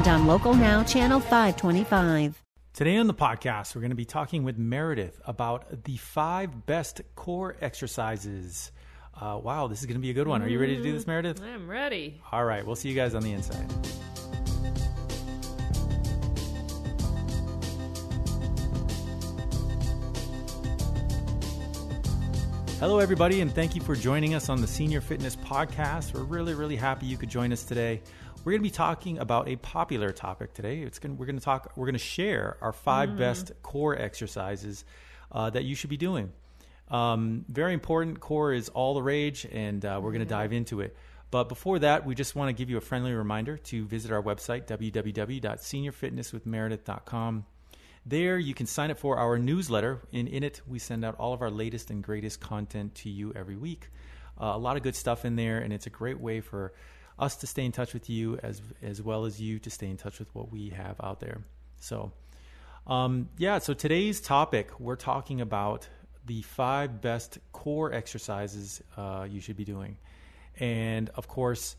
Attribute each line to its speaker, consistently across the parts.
Speaker 1: and on Local Now, Channel 525.
Speaker 2: Today on the podcast, we're going to be talking with Meredith about the five best core exercises. Uh, wow, this is going to be a good one. Are you ready to do this, Meredith?
Speaker 3: I'm ready.
Speaker 2: All right, we'll see you guys on the inside. Hello, everybody, and thank you for joining us on the Senior Fitness Podcast. We're really, really happy you could join us today. We're going to be talking about a popular topic today. It's going, we're going to talk. We're going to share our 5 best core exercises uh, that you should be doing. Um, very important. Core is all the rage, and uh, we're going to dive into it. But before that, we just want to give you a friendly reminder to visit our website, www.seniorfitnesswithmeredith.com. There, you can sign up for our newsletter. In, in it, we send out all of our latest and greatest content to you every week. Uh, a lot of good stuff in there, and it's a great way for us to stay in touch with you as as well as you to stay in touch with what we have out there. So, um, yeah. So today's topic, we're talking about the five best core exercises uh, you should be doing, and of course,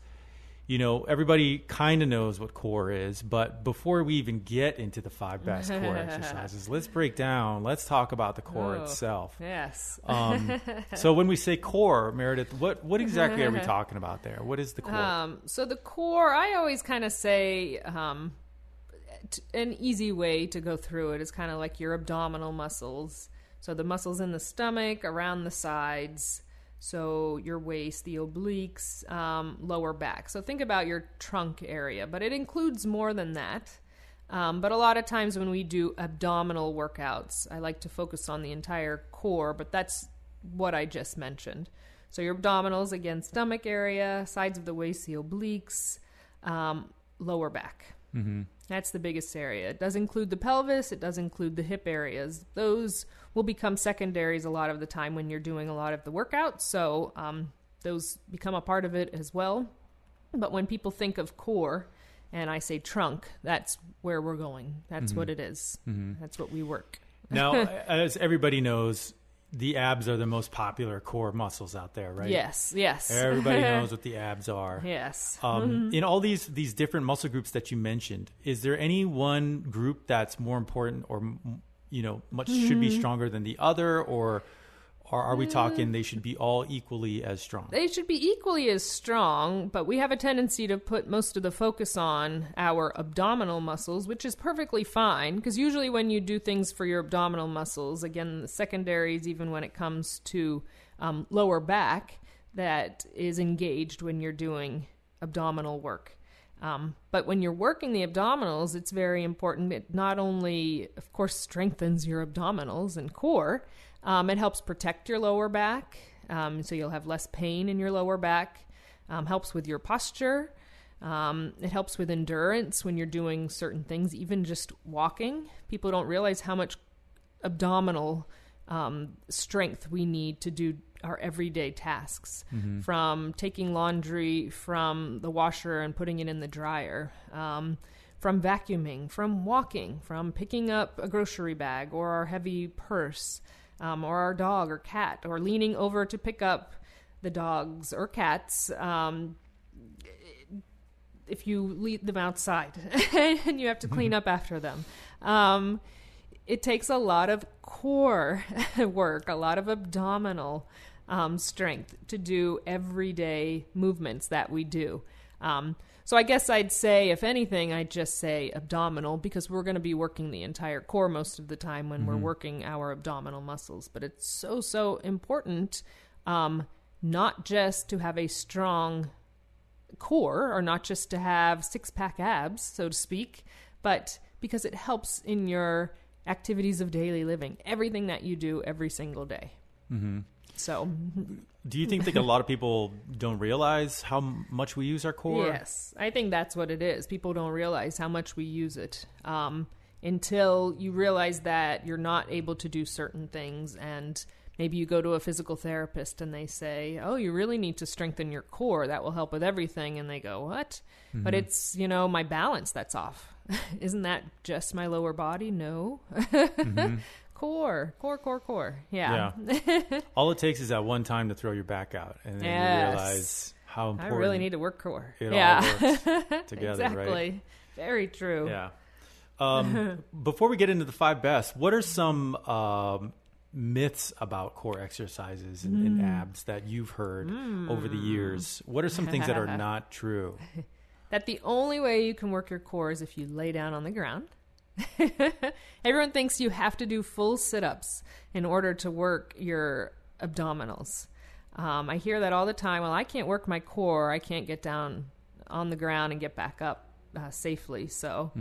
Speaker 2: you know everybody kind of knows what core is. But before we even get into the five best core exercises, let's break down. Let's talk about the core
Speaker 3: Oh.
Speaker 2: itself.
Speaker 3: Yes.
Speaker 2: Um, so when we say core, Meredith, what what exactly are we talking about there? What is the core?
Speaker 3: Um, so the core, I always kind of say um, t- an easy way to go through it is kind of like your abdominal muscles. So the muscles in the stomach, around the sides, so your waist, the obliques, um, lower back. So think about your trunk area, but it includes more than that. Um, but a lot of times when we do abdominal workouts, I like to focus on the entire core, but that's what I just mentioned. So your abdominals, again, stomach area, sides of the waist, the obliques, um, lower back. Mm-hmm. That's the biggest area. It does include the pelvis, it does include the hip areas. Those will become secondaries a lot of the time when you're doing a lot of the workout. So um, those become a part of it as well. But when people think of core and I say trunk, that's where we're going. That's what it is. That's what we work.
Speaker 2: now, as everybody knows, the abs are the most popular core muscles out there, right?
Speaker 3: Yes, yes.
Speaker 2: Everybody knows what the abs are.
Speaker 3: yes.
Speaker 2: Um, In all these these different muscle groups that you mentioned, is there any one group that's more important, or m- you know, much should be stronger than the other, or, or are we talking they should be all equally as strong?
Speaker 3: they should be equally as strong, but we have a tendency to put most of the focus on our abdominal muscles, which is perfectly fine because usually when you do things for your abdominal muscles, again, the secondaries, even when it comes to um, lower back, that is engaged when you're doing abdominal work. Um, but when you're working the abdominals, it's very important. It not only, of course, strengthens your abdominals and core, um, it helps protect your lower back, um, so you'll have less pain in your lower back. Um, helps with your posture. Um, it helps with endurance when you're doing certain things, even just walking. People don't realize how much abdominal um, strength we need to do our everyday tasks from taking laundry from the washer and putting it in the dryer um, from vacuuming from walking from picking up a grocery bag or our heavy purse um, or our dog or cat or leaning over to pick up the dogs or cats um, if you leave them outside and you have to clean up after them. Um, it takes a lot of core work, a lot of abdominal um, strength to do everyday movements that we do. Um, so I guess I'd say, if anything, I'd just say abdominal because we're going to be working the entire core most of the time when we're working our abdominal muscles. But it's so, so important um, not just to have a strong core or not just to have six pack abs, so to speak, but because it helps in your activities of daily living, everything that you do every single day. Mm-hmm. So,
Speaker 2: Do you think that a lot of people don't realize how much we use our core?
Speaker 3: yes, I think that's what it is. People don't realize how much we use it. Um, until you realize that you're not able to do certain things and maybe you go to a physical therapist and they say oh you really need to strengthen your core that will help with everything and they go what
Speaker 2: Mm-hmm.
Speaker 3: but it's you know my balance that's off isn't that just my lower body no core core core core yeah,
Speaker 2: Yeah. All it takes is that one time to throw your back out, and then
Speaker 3: Yes.
Speaker 2: you realize how important.
Speaker 3: i really need to work core
Speaker 2: it
Speaker 3: yeah
Speaker 2: all works together,
Speaker 3: exactly
Speaker 2: right?
Speaker 3: very true
Speaker 2: Yeah. Um, before we get into the five best, what are some um, myths about core exercises and, and
Speaker 3: Mm.
Speaker 2: abs that you've heard over the years? What are some things that are not true?
Speaker 3: that the only way you can work your core is if you lay down on the ground. Everyone thinks you have to do full sit ups in order to work your abdominals. Um, I hear that all the time. Well, I can't work my core. I can't get down on the ground and get back up uh, safely. So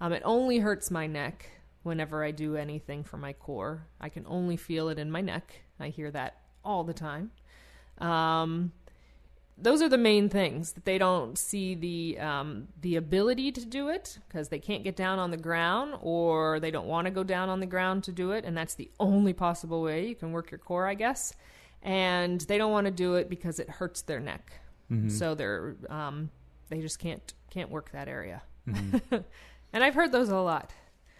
Speaker 3: um, it only hurts my neck whenever I do anything for my core. I can only feel it in my neck. I hear that all the time. Um, those are the main things that they don't see the um, the ability to do it because they can't get down on the ground or they don't want to go down on the ground to do it and that's the only possible way you can work your core i guess. And they don't want to do it because it hurts their neck. So they're um, they just can't can't work that area. And i've heard those a lot.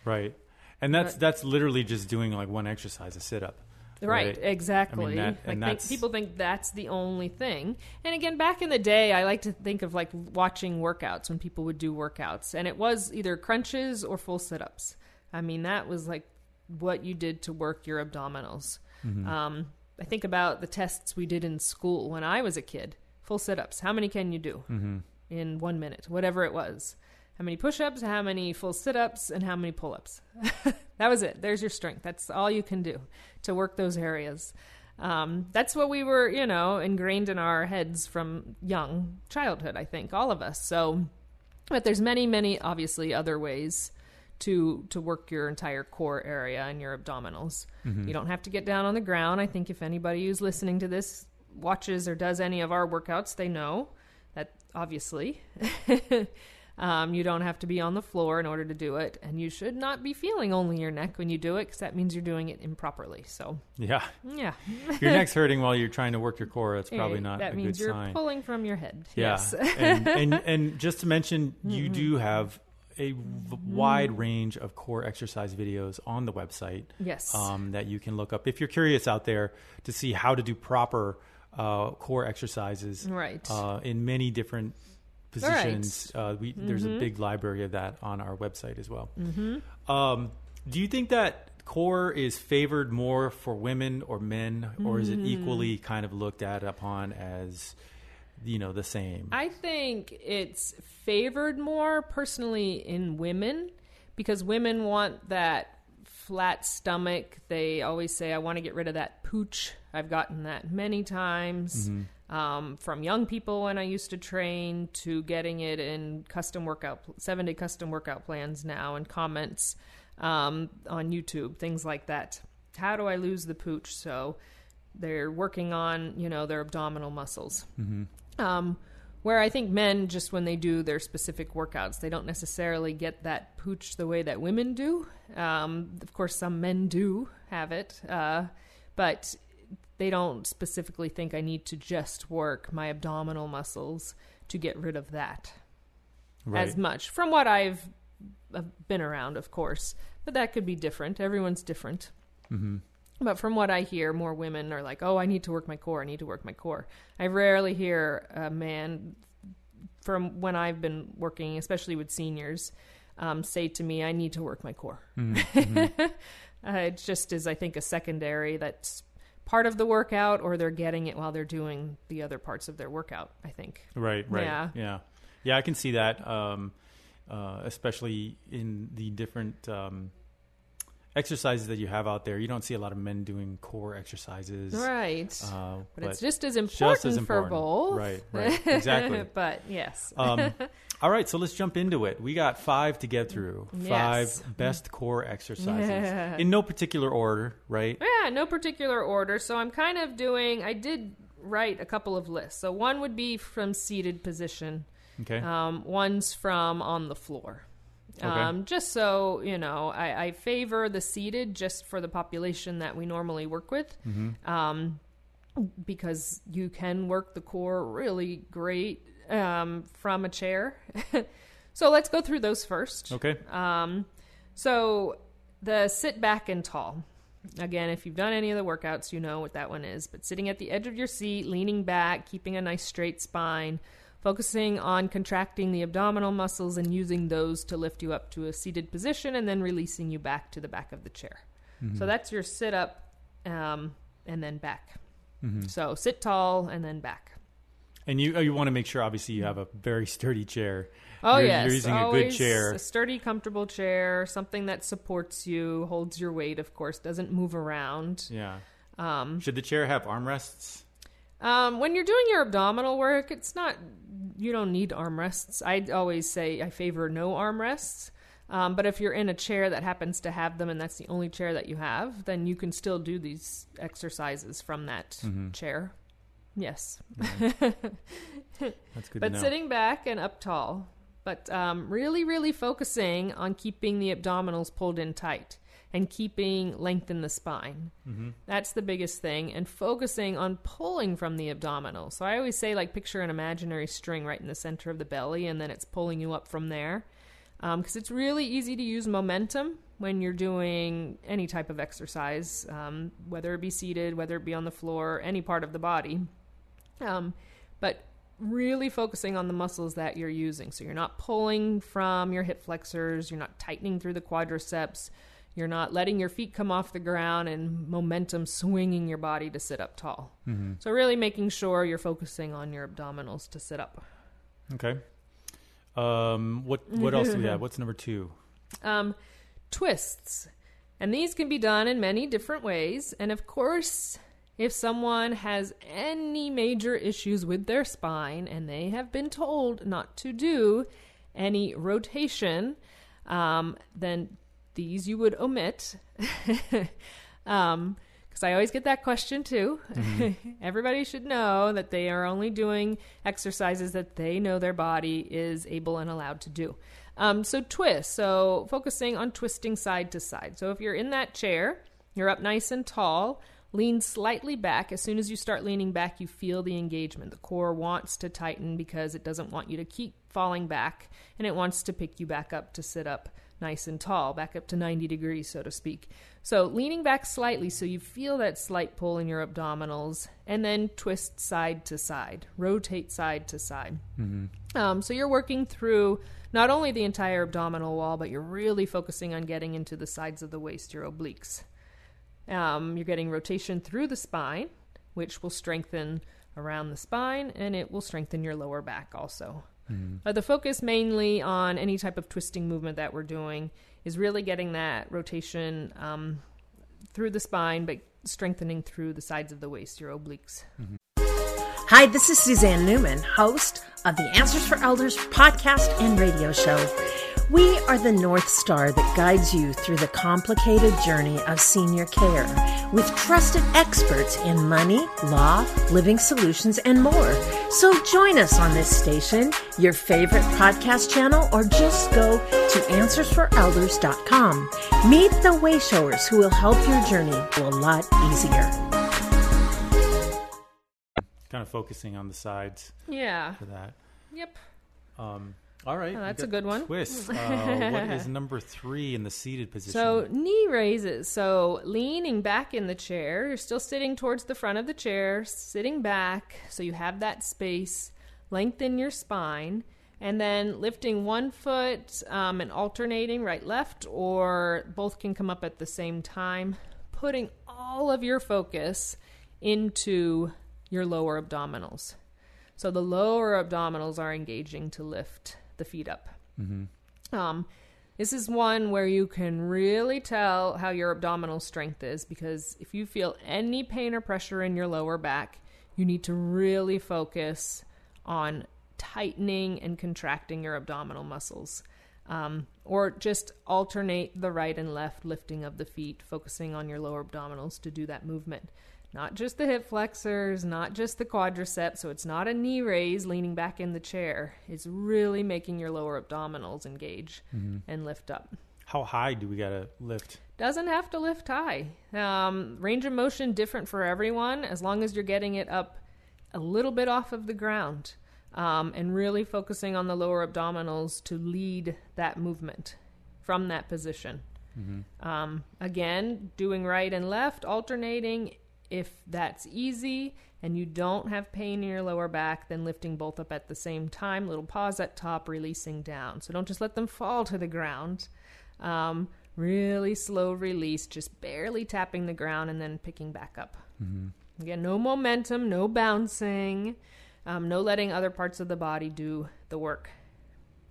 Speaker 2: Right. And that's
Speaker 3: But-
Speaker 2: that's literally just doing like one exercise, a sit up.
Speaker 3: Right, exactly.
Speaker 2: that-
Speaker 3: like
Speaker 2: and
Speaker 3: think,
Speaker 2: that's-
Speaker 3: people think that's the only thing. And again, back in the day, I like to think of like watching workouts when people would do workouts, and it was either crunches or full sit-ups. I mean, that was like what you did to work your abdominals. Um, I think about the tests we did in school when I was a kid. Full sit-ups. How many can you do in one minute? Whatever it was. How many push-ups? How many full sit-ups? And how many pull-ups? that was it. There's your strength. That's all you can do to work those areas. Um, that's what we were, you know, ingrained in our heads from young childhood. I think all of us. So, but there's many, many obviously other ways to to work your entire core area and your abdominals. You don't have to get down on the ground. I think if anybody who's listening to this watches or does any of our workouts, they know that obviously. Um, you don't have to be on the floor in order to do it, and you should not be feeling only your neck when you do it because that means you're doing it improperly. So,
Speaker 2: Yeah.
Speaker 3: yeah,
Speaker 2: Your neck's hurting while you're trying to work your core. That's probably
Speaker 3: Eh,
Speaker 2: not
Speaker 3: that
Speaker 2: a
Speaker 3: means
Speaker 2: good
Speaker 3: you're
Speaker 2: sign.
Speaker 3: pulling from your head.
Speaker 2: Yeah,
Speaker 3: Yes.
Speaker 2: and, and and just to mention, you do have a v-
Speaker 3: Mm-hmm.
Speaker 2: wide range of core exercise videos on the website.
Speaker 3: Yes.
Speaker 2: um, that you can look up if you're curious out there to see how to do proper uh, core exercises.
Speaker 3: Right.
Speaker 2: Uh, in many different positions, uh, we there's
Speaker 3: Mm-hmm.
Speaker 2: a big library of that on our website as well. Mm-hmm. Um, do you think that core is favored more for women or men, or is it
Speaker 3: Mm.
Speaker 2: equally kind of looked at upon as you know the same?
Speaker 3: I think it's favored more personally in women because women want that flat stomach. They always say, I want to get rid of that pooch. I've gotten that many times um, from young people when I used to train to getting it in custom workout, seven day custom workout plans now and comments um, on YouTube, things like that. How do I lose the pooch? So they're working on, you know, their abdominal muscles. Um, where I think men, just when they do their specific workouts, they don't necessarily get that pooch the way that women do. Um, of course, some men do have it, uh, but they don't specifically think I need to just work my abdominal muscles to get rid of that as much. From what I've uh, been around, of course, but that could be different. Everyone's different. But from what I hear, more women are like, "Oh, I need to work my core. I need to work my core." I rarely hear a man from when I've been working, especially with seniors, um, say to me, "I need to work my core." uh, it just is, I think, a secondary that's part of the workout, or they're getting it while they're doing the other parts of their workout. I think.
Speaker 2: Right, right.
Speaker 3: Yeah.
Speaker 2: Yeah. Yeah, I can see that, um, uh, especially in the different um, exercises that you have out there. You don't see a lot of men doing core exercises.
Speaker 3: Right.
Speaker 2: Uh,
Speaker 3: but, it's just as important,
Speaker 2: just as
Speaker 3: for
Speaker 2: important.
Speaker 3: both.
Speaker 2: Right, right. Exactly.
Speaker 3: but yes.
Speaker 2: um, all right, so let's jump into it. We got five to get through. Five best core exercises
Speaker 3: Yeah.
Speaker 2: in no particular order, right?
Speaker 3: Yeah, no particular order. So I'm kind of doing, I did write a couple of lists. So one would be from seated position,
Speaker 2: Okay.
Speaker 3: um, one's from on the floor.
Speaker 2: Okay.
Speaker 3: Um, just so you know, I, I favor the seated just for the population that we normally work with,
Speaker 2: Mm-hmm.
Speaker 3: um, because you can work the core really great um, from a chair. so let's go through those first.
Speaker 2: Okay.
Speaker 3: Um, so the sit back and tall. Again, if you've done any of the workouts, you know what that one is. But sitting at the edge of your seat, leaning back, keeping a nice straight spine, focusing on contracting the abdominal muscles and using those to lift you up to a seated position and then releasing you back to the back of the chair. So that's your sit up um, and then back. So sit tall and then back.
Speaker 2: And you oh, you want to make sure, obviously, you have a very sturdy chair.
Speaker 3: Oh
Speaker 2: you're,
Speaker 3: yes,
Speaker 2: you're using a good chair.
Speaker 3: a sturdy, comfortable chair, something that supports you, holds your weight, of course, doesn't move around.
Speaker 2: Yeah.
Speaker 3: Um,
Speaker 2: Should the chair have armrests?
Speaker 3: um, when you're doing your abdominal work, it's not you don't need armrests. I always say I favor no armrests. Um, but if you're in a chair that happens to have them and that's the only chair that you have, then you can still do these exercises from that
Speaker 2: Mm-hmm.
Speaker 3: chair. Yes.
Speaker 2: That's good
Speaker 3: but sitting back and up tall but um, really really focusing on keeping the abdominals pulled in tight and keeping length in the spine
Speaker 2: Mm-hmm.
Speaker 3: that's the biggest thing and focusing on pulling from the abdominal so i always say like picture an imaginary string right in the center of the belly and then it's pulling you up from there because it's really easy to use momentum when you're doing any type of exercise, um, whether it be seated, whether it be on the floor, any part of the body. Um, but really focusing on the muscles that you're using. So you're not pulling from your hip flexors, you're not tightening through the quadriceps, you're not letting your feet come off the ground and momentum swinging your body to sit up tall. So really making sure you're focusing on your abdominals to sit up.
Speaker 2: Okay. Um, what what else do we have? What's number two?
Speaker 3: um, twists. And these can be done in many different ways. And of course, if someone has any major issues with their spine and they have been told not to do any rotation, um, then these you would omit. um, because I always get that question too. Everybody should know that they are only doing exercises that they know their body is able and allowed to do. Um, so, twist. So, focusing on twisting side to side. So, if you're in that chair, you're up nice and tall, lean slightly back. As soon as you start leaning back, you feel the engagement. The core wants to tighten because it doesn't want you to keep falling back and it wants to pick you back up to sit up nice and tall, back up to 90 degrees, so to speak. So, leaning back slightly so you feel that slight pull in your abdominals, and then twist side to side, rotate side to side. Um, so, you're working through not only the entire abdominal wall, but you're really focusing on getting into the sides of the waist, your obliques. Um, you're getting rotation through the spine, which will strengthen around the spine and it will strengthen your lower back also. Uh, the focus mainly on any type of twisting movement that we're doing is really getting that rotation um, through the spine, but strengthening through the sides of the waist, your obliques.
Speaker 4: Hi, this is Suzanne Newman, host of the Answers for Elders podcast and radio show. We are the North Star that guides you through the complicated journey of senior care with trusted experts in money, law, living solutions, and more. So join us on this station, your favorite podcast channel, or just go to answersforelders.com. Meet the Wayshowers who will help your journey go a lot easier.
Speaker 2: Kind of focusing on the sides
Speaker 3: Yeah.
Speaker 2: for that.
Speaker 3: Yep.
Speaker 2: Um, all right.
Speaker 3: Oh, that's a good one.
Speaker 2: Twist. Uh, what is number three in the seated position?
Speaker 3: So knee raises. So leaning back in the chair, you're still sitting towards the front of the chair, sitting back, so you have that space. Lengthen your spine, and then lifting one foot um, and alternating right left, or both can come up at the same time. Putting all of your focus into your lower abdominals. So the lower abdominals are engaging to lift the feet up. Um, this is one where you can really tell how your abdominal strength is because if you feel any pain or pressure in your lower back, you need to really focus on tightening and contracting your abdominal muscles. Um, or just alternate the right and left lifting of the feet, focusing on your lower abdominals to do that movement. Not just the hip flexors, not just the quadriceps. So it's not a knee raise leaning back in the chair. It's really making your lower abdominals engage and lift up.
Speaker 2: How high do we gotta lift?
Speaker 3: Doesn't have to lift high. Um, range of motion different for everyone as long as you're getting it up a little bit off of the ground um, and really focusing on the lower abdominals to lead that movement from that position. Um, again, doing right and left, alternating. If that's easy and you don't have pain in your lower back, then lifting both up at the same time. Little pause at top, releasing down. So don't just let them fall to the ground. Um, really slow release, just barely tapping the ground and then picking back up. Again, no momentum, no bouncing, um, no letting other parts of the body do the work.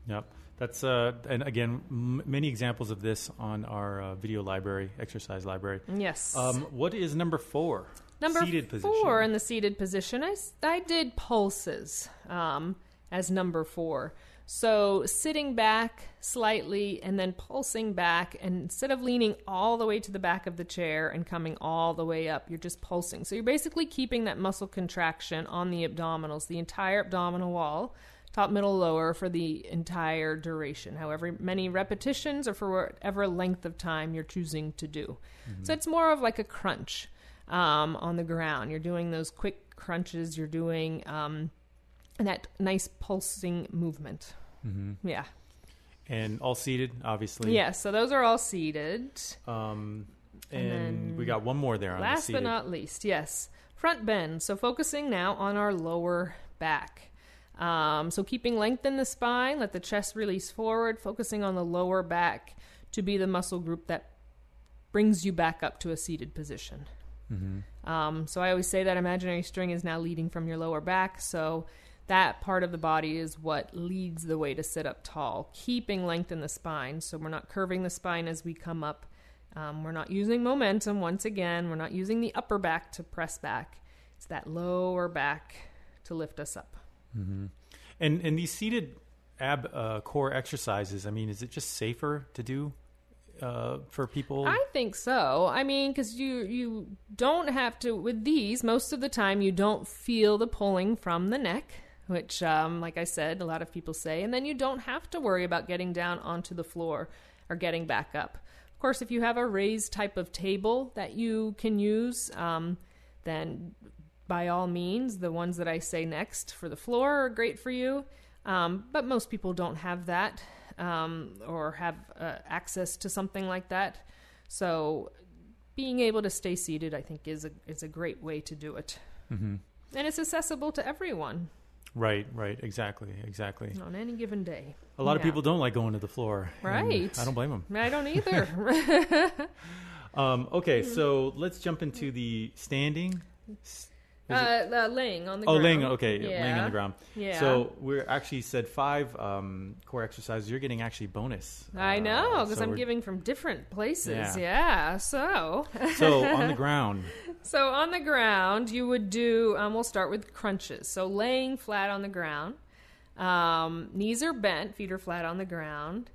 Speaker 2: Yep. That's uh, and again, m- many examples of this on our uh, video library, exercise library.
Speaker 3: Yes.
Speaker 2: Um, what is number four?
Speaker 3: Number
Speaker 2: seated position.
Speaker 3: four in the seated position, i, I did pulses um, as number four. So sitting back slightly and then pulsing back, and instead of leaning all the way to the back of the chair and coming all the way up, you're just pulsing. So you're basically keeping that muscle contraction on the abdominals, the entire abdominal wall, top, middle, lower, for the entire duration, however many repetitions or for whatever length of time you're choosing to do. So it's more of like a crunch um, on the ground. You're doing those quick crunches. You're doing um, that nice pulsing movement. Mm-hmm. Yeah.
Speaker 2: and all seated, obviously.
Speaker 3: Yeah. So those are all seated.
Speaker 2: Um,
Speaker 3: And
Speaker 2: and, we got one more there on the
Speaker 3: Last
Speaker 2: seated.
Speaker 3: but not least, yes, front bend. So focusing now on our lower back. Um, so keeping length in the spine, let the chest release forward, focusing on the lower back to be the muscle group that brings you back up to a seated position. Um, so I always say that imaginary string is now leading from your lower back. So that part of the body is what leads the way to sit up tall, keeping length in the spine. So we're not curving the spine as we come up. Um, we're not using momentum once again. We're not using the upper back to press back. It's that lower back to lift us up.
Speaker 2: And and these seated ab uh, core exercises. I mean, is it just safer to do uh, for people?
Speaker 3: I think so. I mean, because you you don't have to with these. Most of the time, you don't feel the pulling from the neck, which, um, like I said, a lot of people say, and then you don't have to worry about getting down onto the floor or getting back up. Of course, if you have a raised type of table that you can use, um, then by all means, the ones that I say next for the floor are great for you. Um, but most people don't have that um, or have uh, access to something like that. So being able to stay seated, I think, is a is a great way to do it, mm-hmm. and it's accessible to everyone
Speaker 2: right, right, exactly, exactly.
Speaker 3: on any given day.
Speaker 2: A lot of people don't like going to the floor.
Speaker 3: Right.
Speaker 2: I don't blame them.
Speaker 3: I don't either.
Speaker 2: Um, okay, so let's jump into the standing. S- is it-
Speaker 3: uh, uh, laying on the
Speaker 2: Oh,
Speaker 3: ground.
Speaker 2: laying. Okay, laying on the ground.
Speaker 3: Yeah.
Speaker 2: So we're actually said five um, core exercises. You're getting actually bonus.
Speaker 3: I
Speaker 2: Uh,
Speaker 3: know because
Speaker 2: so
Speaker 3: I'm giving from different places.
Speaker 2: Yeah.
Speaker 3: Yeah. So,
Speaker 2: So on the ground.
Speaker 3: so on the ground, you would do. Um, we'll start with crunches. So laying flat on the ground, um, knees are bent, feet are flat on the ground.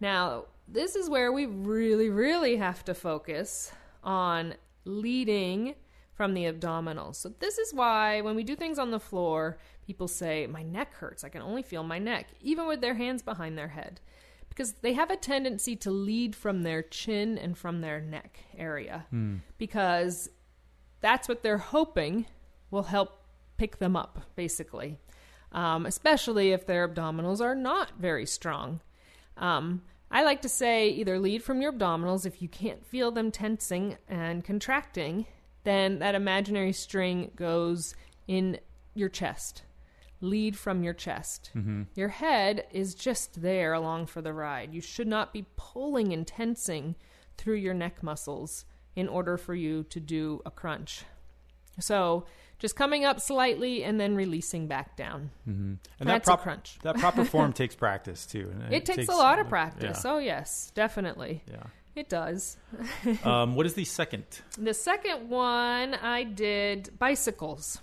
Speaker 3: Now, this is where we really, really have to focus on leading from the abdominals. So this is why when we do things on the floor, people say, "My neck hurts. I can only feel my neck," even with their hands behind their head. Because they have a tendency to lead from their chin and from their neck area. Because that's what they're hoping will help pick them up, basically. Um, especially if their abdominals are not very strong. Um, I like to say either lead from your abdominals if you can't feel them tensing and contracting, then that imaginary string goes in your chest. Lead from your chest. Mm-hmm. Your head is just there along for the ride. You should not be pulling and tensing through your neck muscles in order for you to do a crunch. So just coming up slightly and then releasing back down. Mm-hmm.
Speaker 2: And
Speaker 3: That's
Speaker 2: that prop-
Speaker 3: crunch.
Speaker 2: that proper form takes practice too. and
Speaker 3: It, takes, a lot of practice.
Speaker 2: Yeah.
Speaker 3: Oh, yes, definitely.
Speaker 2: yeah.
Speaker 3: It does.
Speaker 2: um, what is the second?
Speaker 3: The second one, I did bicycles.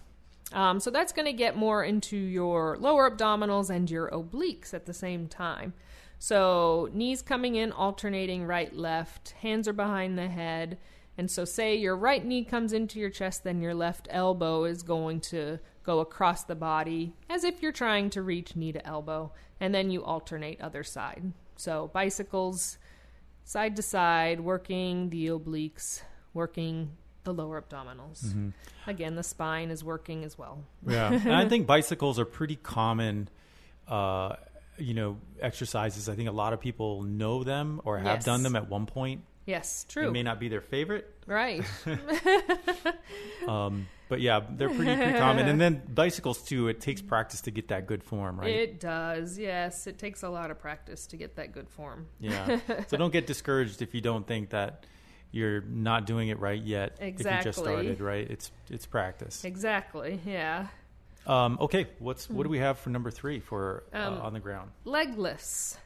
Speaker 3: Um, so that's going to get more into your lower abdominals and your obliques at the same time. So knees coming in, alternating right, left, hands are behind the head, And so, say your right knee comes into your chest, then your left elbow is going to go across the body as if you're trying to reach knee to elbow, and then you alternate other side. So, bicycles side to side, working the obliques, working the lower abdominals.
Speaker 2: Mm-hmm.
Speaker 3: Again, the spine is working as well.
Speaker 2: Yeah, and I think bicycles are pretty common. Uh, you know, exercises. I think a lot of people know them or have
Speaker 3: Yes.
Speaker 2: done them at one point.
Speaker 3: Yes, true.
Speaker 2: It may not be their favorite,
Speaker 3: right.
Speaker 2: um, but yeah, they're pretty, pretty common. And then bicycles too. It takes practice to get that good form, right?
Speaker 3: It does. Yes, it takes a lot of practice to get that good form.
Speaker 2: Yeah. so don't get discouraged if you don't think that you're not doing it right yet. exactly. If you just started, right? It's it's practice.
Speaker 3: Exactly. Yeah.
Speaker 2: Um, okay, what's what do we have for number three for uh,
Speaker 3: Um,
Speaker 2: on the ground?
Speaker 3: leg lifts.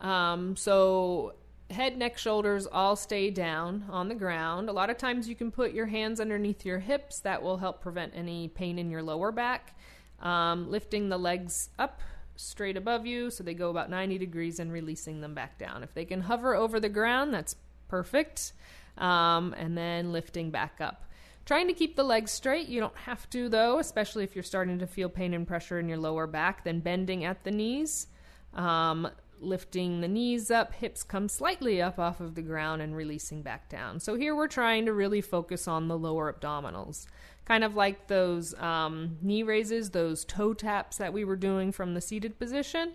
Speaker 3: Um, so head, neck, shoulders all stay down on the ground. A lot of times you can put your hands underneath your hips. That will help prevent any pain in your lower back. Um, lifting the legs up straight above you so they go about 90 degrees and releasing them back down. If they can hover over the ground, that's perfect. Um, and then lifting back up. Trying to keep the legs straight. You don't have to, though, especially if you're starting to feel pain and pressure in your lower back. Then bending at the knees. Um, lifting the knees up, hips come slightly up off of the ground and releasing back down. So here we're trying to really focus on the lower abdominals. Kind of like those um, knee raises, those toe taps that we were doing from the seated position.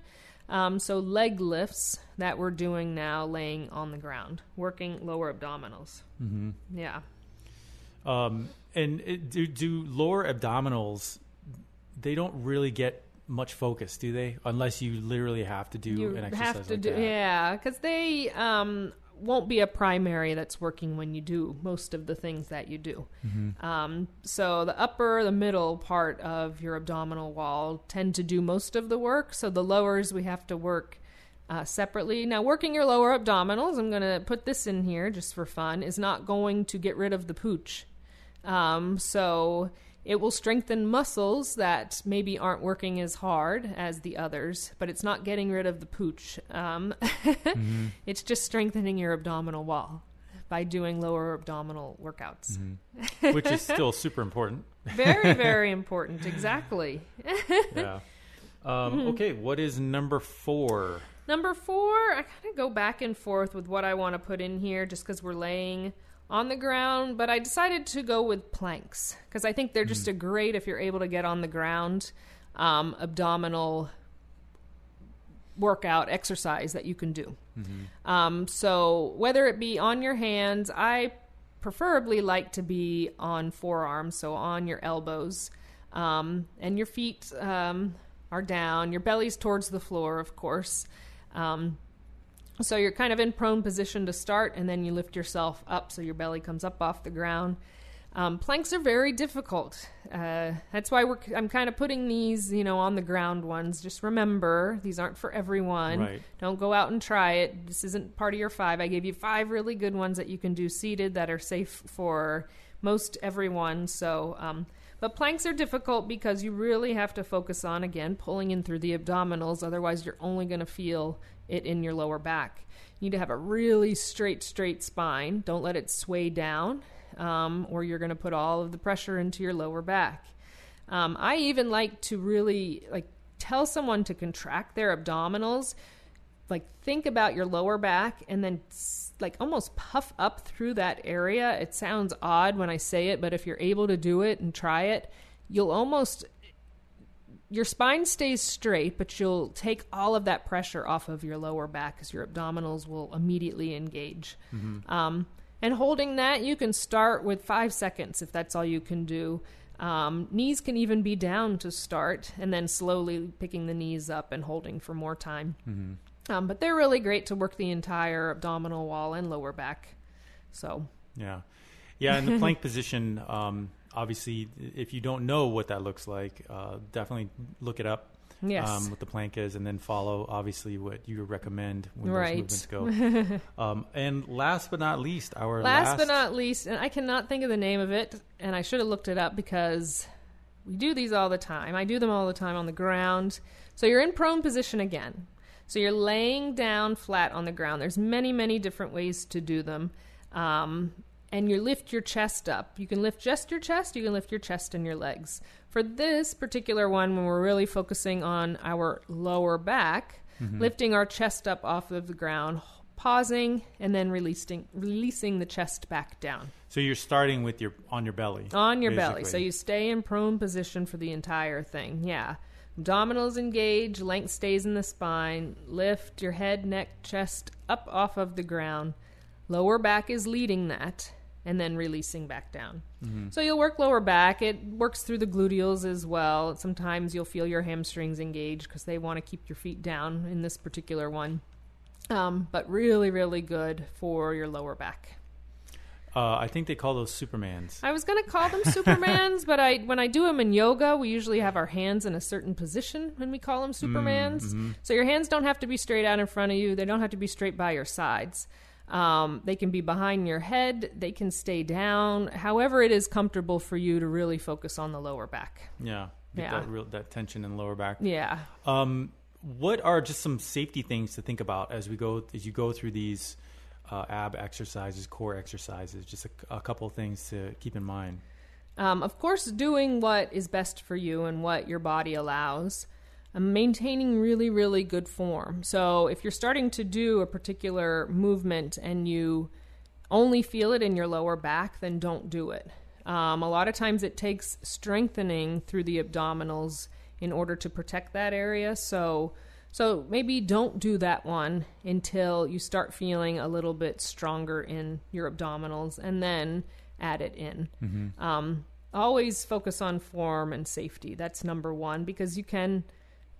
Speaker 3: Um, so leg lifts that we're doing now, laying on the ground, working lower abdominals. Mm-hmm. Yeah.
Speaker 2: Um, and do do lower abdominals? They don't really get much focus, do they? Unless you literally have to do
Speaker 3: you
Speaker 2: an exercise
Speaker 3: have to
Speaker 2: like
Speaker 3: do
Speaker 2: that.
Speaker 3: yeah because they um, won't be a primary that's working when you do most of the things that you do
Speaker 2: Mm-hmm.
Speaker 3: um, so the upper the middle part of your abdominal wall tend to do most of the work so the lowers we have to work uh, separately now working your lower abdominals i'm going to put this in here just for fun is not going to get rid of the pooch um, so it will strengthen muscles that maybe aren't working as hard as the others, but it's not getting rid of the pooch. Um, It's just strengthening your abdominal wall by doing lower abdominal workouts.
Speaker 2: which is still super important.
Speaker 3: Very, very important. Exactly.
Speaker 2: Yeah.
Speaker 3: Mm-hmm.
Speaker 2: Um, okay, what is number four?
Speaker 3: Number four, I kind of go back and forth with what I want to put in here just because we're laying on the ground, but I decided to go with planks because I think they're just a great, if you're able to get on the ground, um, abdominal workout exercise that you can do. Um, so whether it be on your hands, I preferably like to be on forearms, so on your elbows, um, and your feet um, are down. Your belly's towards the floor, of course. So you're kind of in prone position to start, and then you lift yourself up so your belly comes up off the ground. Um, planks are very difficult. Uh, that's why we're, I'm kind of putting these, you know, on the ground ones. Just remember, these aren't for everyone.
Speaker 2: Right.
Speaker 3: Don't go out and try it. This isn't part of your five. I gave you five really good ones that you can do seated that are safe for most everyone. So, um, but planks are difficult because you really have to focus on again pulling in through the abdominals. Otherwise, you're only going to feel it in your lower back. You need to have a really straight, straight spine. Don't let it sway down, um, or you're going to put all of the pressure into your lower back. Um, I even like to really like tell someone to contract their abdominals. Like think about your lower back and then like almost puff up through that area. It sounds odd when I say it, but if you're able to do it and try it, you'll almost your spine stays straight, but you'll take all of that pressure off of your lower back because your abdominals will immediately engage. Um, and holding that, you can start with five seconds if that's all you can do. Um, knees can even be down to start, and then slowly picking the knees up and holding for more time. Um, but they're really great to work the entire abdominal wall and lower back. So,
Speaker 2: Yeah, yeah. In the plank position, um, obviously, if you don't know what that looks like, uh, definitely look it up.
Speaker 3: Yes.
Speaker 2: Um, what the plank is, and then follow obviously what you recommend when
Speaker 3: Right.
Speaker 2: those movements go. um, and last but not least, our
Speaker 3: last,
Speaker 2: last,
Speaker 3: but not least, and I cannot think of the name of it, and I should have looked it up because we do these all the time. I do them all the time on the ground. So you're in prone position again. So you're laying down flat on the ground. There's many, many different ways to do them. Um, and you lift your chest up. You can lift just your chest, you can lift your chest and your legs. For this particular one, when we're really focusing on our lower back, mm-hmm. lifting our chest up off of the ground, pausing, and then releasing releasing the chest back down
Speaker 2: So you're starting with your on your belly.
Speaker 3: on your belly. So you stay in prone position for the entire thing. Yeah. Abdominals engage, length stays in the spine. Lift your head, neck, chest up off of the ground. Lower back is leading that, and then releasing back down. So you'll work lower back. It works through the gluteals as well. Sometimes you'll feel your hamstrings engage because they want to keep your feet down in this particular one. Um, but really, really good for your lower back.
Speaker 2: Uh, I think they call those Supermans.
Speaker 3: I was gonna call them Supermans, but I when I do them in yoga, we usually have our hands in a certain position when we call them Supermans. So your hands don't have to be straight out in front of you; they don't have to be straight by your sides. Um, they can be behind your head. They can stay down. However, it is comfortable for you to really focus on the lower back.
Speaker 2: Yeah. Get
Speaker 3: Yeah.
Speaker 2: that real that tension in the lower back.
Speaker 3: Yeah.
Speaker 2: Um, what are just some safety things to think about as we go as you go through these uh, ab exercises, core exercises? Just a, a couple of things to keep in mind.
Speaker 3: Um, of course, doing what is best for you and what your body allows. Maintaining really, really good form. So, if you're starting to do a particular movement and you only feel it in your lower back, then don't do it. Um, a lot of times it takes strengthening through the abdominals in order to protect that area. So, so maybe don't do that one until you start feeling a little bit stronger in your abdominals, and then add it in. Um, always focus on form and safety. That's number one because you can,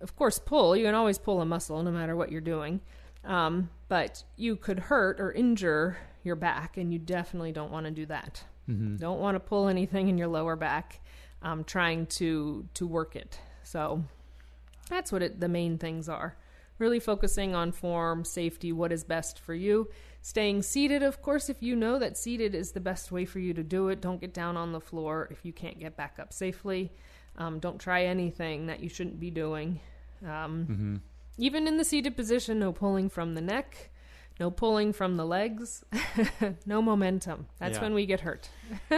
Speaker 3: of course, pull. You can always pull a muscle no matter what you're doing. Um, but you could hurt or injure your back, and you definitely don't want to do that. Don't want to pull anything in your lower back, um, trying to to work it. So that's what it, the main things are. Really focusing on form, safety, what is best for you. Staying seated, of course, if you know that seated is the best way for you to do it, don't get down on the floor if you can't get back up safely. Um, don't try anything that you shouldn't be doing. Um, Even in the seated position, no pulling from the neck, no pulling from the legs, no momentum. That's
Speaker 2: Yeah.
Speaker 3: when we get hurt.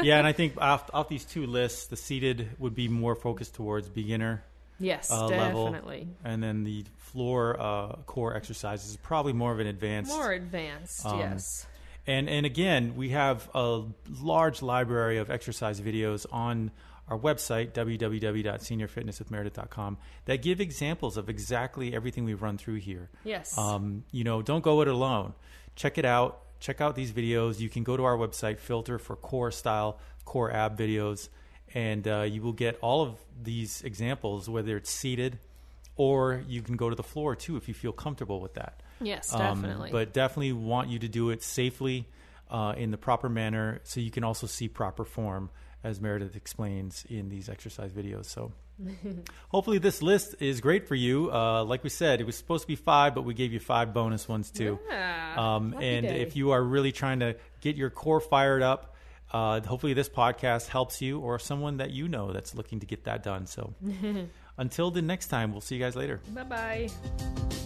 Speaker 2: yeah, and I think off, off these two lists, the seated would be more focused towards beginner,
Speaker 3: Yes,
Speaker 2: Uh, level.
Speaker 3: definitely.
Speaker 2: and then the floor uh, core exercises is probably more of an advanced.
Speaker 3: More advanced,
Speaker 2: Um,
Speaker 3: yes.
Speaker 2: And and again, we have a large library of exercise videos on our website www.seniorfitnesswithmeredith.com that give examples of exactly everything we've run through here.
Speaker 3: Yes.
Speaker 2: Um, you know, don't go it alone. Check it out. Check out these videos. You can go to our website, filter for core style, core ab videos, and uh, you will get all of these examples, whether it's seated or you can go to the floor too if you feel comfortable with that.
Speaker 3: yes,
Speaker 2: Um,
Speaker 3: definitely.
Speaker 2: but definitely want you to do it safely uh, in the proper manner so you can also see proper form as Meredith explains in these exercise videos. So hopefully this list is great for you. Uh, like we said, it was supposed to be five, but we gave you five bonus ones too.
Speaker 3: Yeah,
Speaker 2: Um, and
Speaker 3: day.
Speaker 2: if you are really trying to get your core fired up, uh, hopefully this podcast helps you or someone that you know that's looking to get that done. So until the next time, we'll see you guys later.
Speaker 3: Bye bye.